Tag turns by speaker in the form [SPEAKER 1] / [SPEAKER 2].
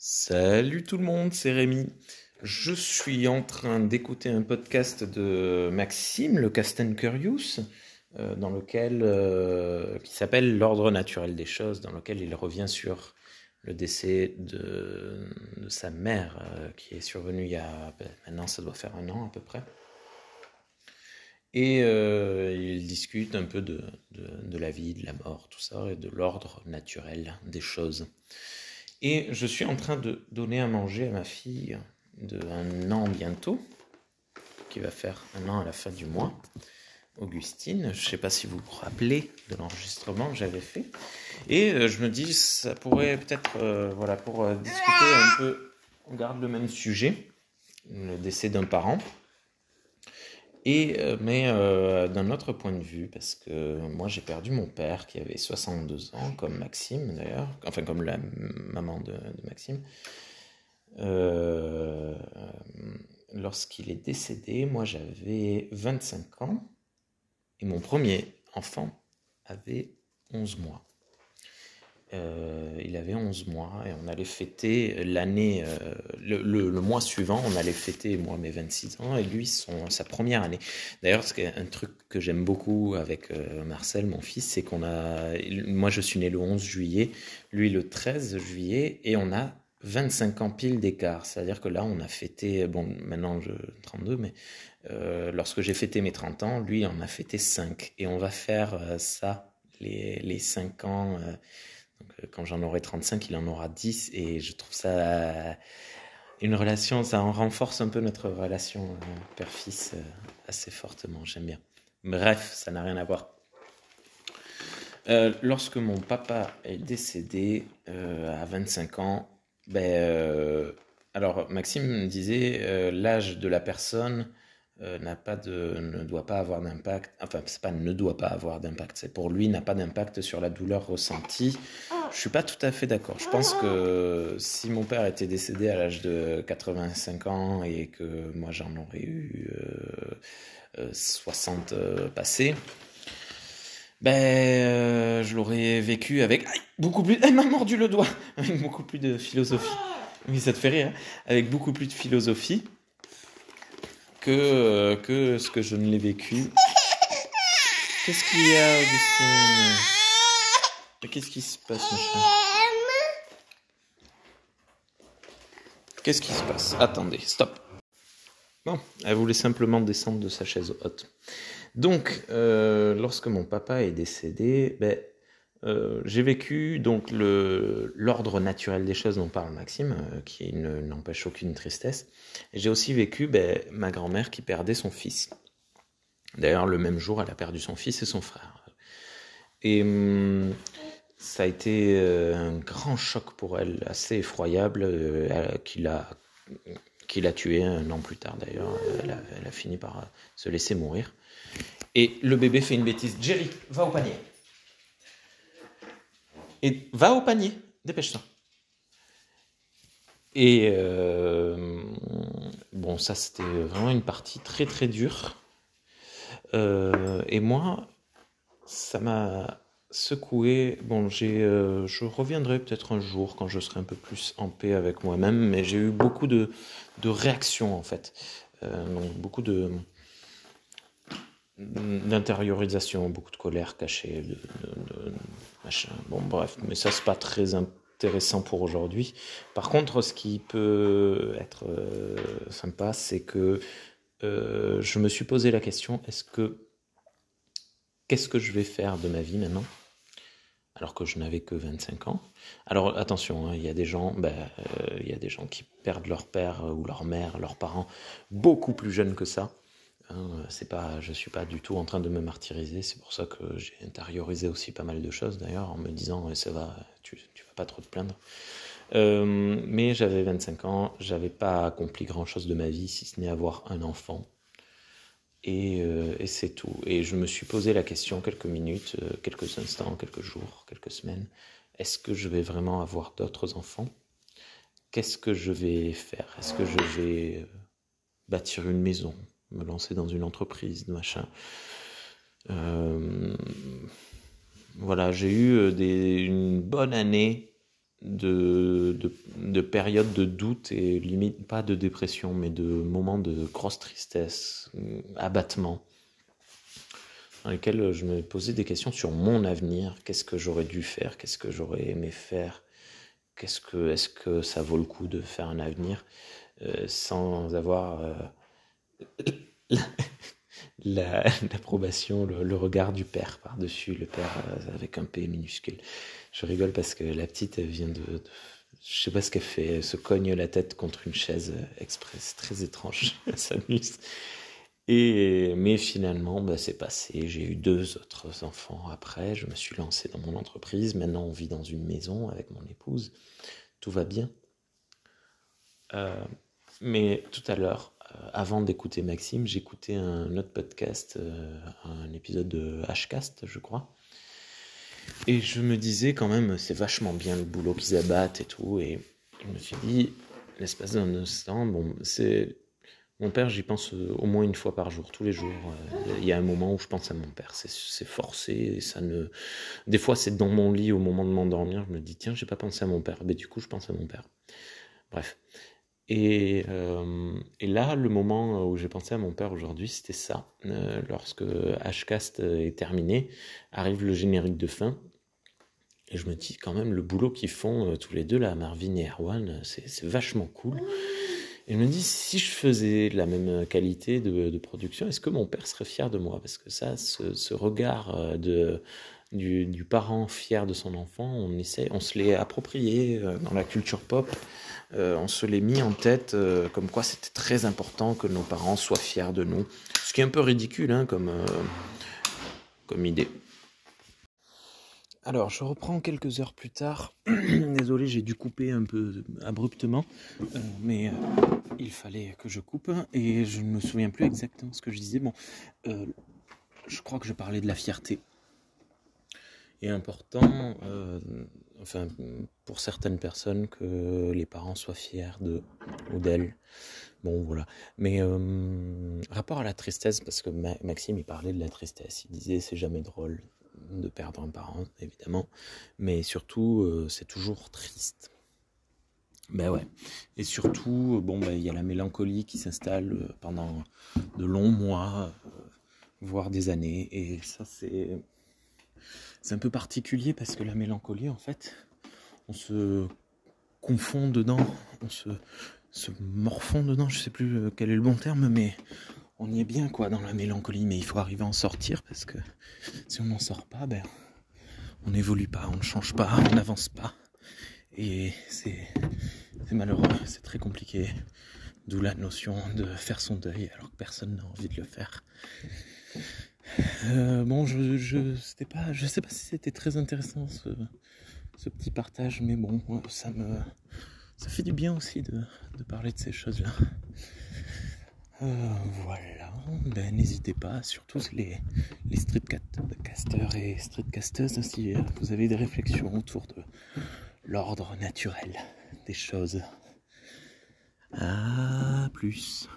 [SPEAKER 1] Salut tout le monde, c'est Rémi. Je suis en train d'écouter un podcast de Maxime, le Cast and Curious, euh, dans lequel, euh, qui s'appelle L'ordre naturel des choses, dans lequel il revient sur le décès de, de sa mère, euh, qui est survenu il y a, maintenant ça doit faire un an à peu près. Et il discute un peu de, de la vie, de la mort, tout ça, et de l'ordre naturel des choses. Et je suis en train de donner à manger à ma fille de un an bientôt, qui va faire un an à la fin du mois, Augustine. Je ne sais pas si vous vous rappelez de l'enregistrement que j'avais fait. Et euh, je me dis, ça pourrait peut-être, euh, voilà, pour euh, discuter un peu, on garde le même sujet, le décès d'un parent. Euh, mais euh, d'un autre point de vue, parce que moi j'ai perdu mon père qui avait 62 ans, comme Maxime d'ailleurs, enfin comme la maman de, de Maxime. Euh, Lorsqu'il est décédé, moi j'avais 25 ans et mon premier enfant avait 11 mois. Euh, il avait 11 mois et on allait fêter l'année, euh, le, le, le, mois suivant, on allait fêter moi mes 26 ans et lui son, sa première année. D'ailleurs, un truc que j'aime beaucoup avec euh, Marcel, mon fils, c'est qu'on a, moi je suis né le 11 juillet, lui le 13 juillet et on a 25 ans pile d'écart. C'est-à-dire que là, on a fêté, bon, maintenant je 32, mais euh, lorsque j'ai fêté mes 30 ans, lui en a fêté 5 et on va faire euh, ça les, les 5 ans. Euh, euh, quand j'en aurai 35, il en aura 10 et je trouve ça euh, une relation, ça en renforce un peu notre relation euh, père-fils assez fortement, j'aime bien. Bref, ça n'a rien à voir. Euh, lorsque mon papa est décédé euh, à 25 ans, ben, euh, alors Maxime me disait l'âge de la personne n'a pas de, ne doit pas avoir d'impact. Enfin, c'est pas ne doit pas avoir d'impact. C'est pour lui n'a pas d'impact sur la douleur ressentie. Je suis pas tout à fait d'accord. Je pense que si mon père était décédé à l'âge de 85 ans et que moi j'en aurais eu euh, euh, 60 euh, passés, ben euh, je l'aurais vécu avec aïe, beaucoup plus. Elle m'a mordu le doigt avec beaucoup plus de philosophie. Oui, ça te fait rire. Hein avec beaucoup plus de philosophie que que ce que je ne l'ai vécu. Qu'est-ce qu'il y a, Augustine Qu'est-ce qui se passe, Qu'est-ce qui se passe Attendez, stop. Bon, elle voulait simplement descendre de sa chaise haute. Donc, euh, lorsque mon papa est décédé, ben, euh, j'ai vécu donc l'ordre naturel des choses dont parle Maxime, euh, qui n'empêche aucune tristesse. J'ai aussi vécu ben, ma grand-mère qui perdait son fils. D'ailleurs, le même jour, elle a perdu son fils et son frère. Et hum, ça a été euh, un grand choc pour elle, assez effroyable, euh, qui l'a qui l'a tué un an plus tard d'ailleurs. Elle, a- fini par se laisser mourir. Et le bébé fait une bêtise. Jerry, va au panier. Et va au panier, dépêche-toi. Et euh, bon, ça c'était vraiment une partie très très dure. Euh, et moi, ça m'a secoué. Bon, j'ai, euh, je reviendrai peut-être un jour quand je serai un peu plus en paix avec moi-même, mais j'ai eu beaucoup de, de réactions en fait. Donc beaucoup de d'intériorisation, beaucoup de colère cachée, de, machin. Bon, bref, mais ça c'est pas très intéressant pour aujourd'hui. Par contre, ce qui peut être euh, sympa, c'est que euh, je me suis posé la question est-ce que qu'est-ce que je vais faire de ma vie maintenant alors que je n'avais que 25 ans? Alors attention, hein, il y a des gens, ben, euh, y a des gens qui perdent leur père ou leur mère, leurs parents beaucoup plus jeunes que ça. Hein, c'est pas, je suis pas du tout en train de me martyriser. C'est pour ça que j'ai intériorisé aussi pas mal de choses d'ailleurs en me disant eh, ça va, tu, tu vas pas trop te plaindre. Euh, mais j'avais 25 ans, j'avais pas accompli grand chose de ma vie si ce n'est avoir un enfant. Et, euh, et c'est tout. Et je me suis posé la question quelques minutes, euh, quelques instants, quelques jours, quelques semaines. Est-ce que je vais vraiment avoir d'autres enfants? Qu'est-ce que je vais faire? Est-ce que je vais bâtir une maison, me lancer dans une entreprise, machin. Euh, Voilà, j'ai eu euh, des, une bonne année de, de, de périodes de doute et limite pas de dépression, mais de moments de grosse tristesse, abattement, dans lesquels je me posais des questions sur mon avenir, qu'est-ce que j'aurais dû faire, qu'est-ce que j'aurais aimé faire, qu'est-ce que, est-ce que ça vaut le coup de faire un avenir euh, sans avoir euh, l'approbation, le, regard du père par-dessus, le père euh, avec un P minuscule. Je rigole parce que la petite vient de, de je sais pas ce qu'elle fait, elle se cogne la tête contre une chaise express, très étrange, elle s'amuse. Et, mais finalement, bah, c'est passé. J'ai eu deux autres enfants après. Je me suis lancé dans mon entreprise. Maintenant, on vit dans une maison avec mon épouse. Tout va bien. Euh, mais tout à l'heure, avant d'écouter Maxime, j'écoutais un autre podcast, euh, un épisode de Hcast, je crois. Et je me disais quand même, c'est vachement bien le boulot qu'ils abattent et tout. Et je me suis dit, l'espace d'un instant, bon, c'est mon père, j'y pense euh, au moins une fois par jour, tous les jours. Euh, il y a un moment où je pense à mon père. C'est forcé, ça ne. Des fois, c'est dans mon lit au moment de m'endormir. Je me dis tiens, j'ai pas pensé à mon père. Mais du coup, je pense à mon père. Bref. Et, euh, et là, le moment où j'ai pensé à mon père aujourd'hui, c'était ça. lorsque Hcast est terminé, arrive le générique de fin. Et je me dis quand même, le boulot qu'ils font tous les deux, là, Marvin et Erwan, c'est vachement cool. Et je me dis, si je faisais la même qualité de, production, est-ce que mon père serait fier de moi? Parce que ça, ce, regard euh, de, du, parent fier de son enfant, on, essaie, on se l'est approprié euh, dans la culture pop, euh, on se l'est mis en tête comme quoi c'était très important que nos parents soient fiers de nous. Ce qui est un peu ridicule hein, comme, comme idée. Alors, je reprends quelques heures plus tard. Désolé, j'ai dû couper un peu abruptement, euh, mais euh, il fallait que je coupe et je ne me souviens plus exactement ce que je disais. Bon, euh, je crois que je parlais de la fierté. Et important, enfin, pour certaines personnes, que les parents soient fiers de ou d'elles. Bon, voilà. Mais rapport à la tristesse, parce que Maxime, il parlait de la tristesse. Il disait c'est jamais drôle, de perdre un parent, évidemment, mais surtout, euh, c'est toujours triste. Ben ouais. Et surtout, bon, ben, il y a la mélancolie qui s'installe euh, pendant de longs mois, euh, voire des années. Et ça, c'est, c'est un peu particulier parce que la mélancolie, en fait, on se confond dedans, on se, morfond dedans, je sais plus quel est le bon terme, mais on y est bien quoi dans la mélancolie, mais il faut arriver à en sortir parce que si on n'en sort pas, ben on n'évolue pas, on ne change pas, on n'avance pas. Et c'est malheureux, c'est très compliqué. D'où la notion de faire son deuil alors que personne n'a envie de le faire. Euh, bon, je je pas, je sais pas si c'était très intéressant ce, petit partage, mais bon, ça me fait du bien aussi de, parler de ces choses-là. Euh, voilà, ben, n'hésitez pas, surtout les, les streetcasters et streetcasters, si euh, vous avez des réflexions autour de l'ordre naturel des choses. À plus.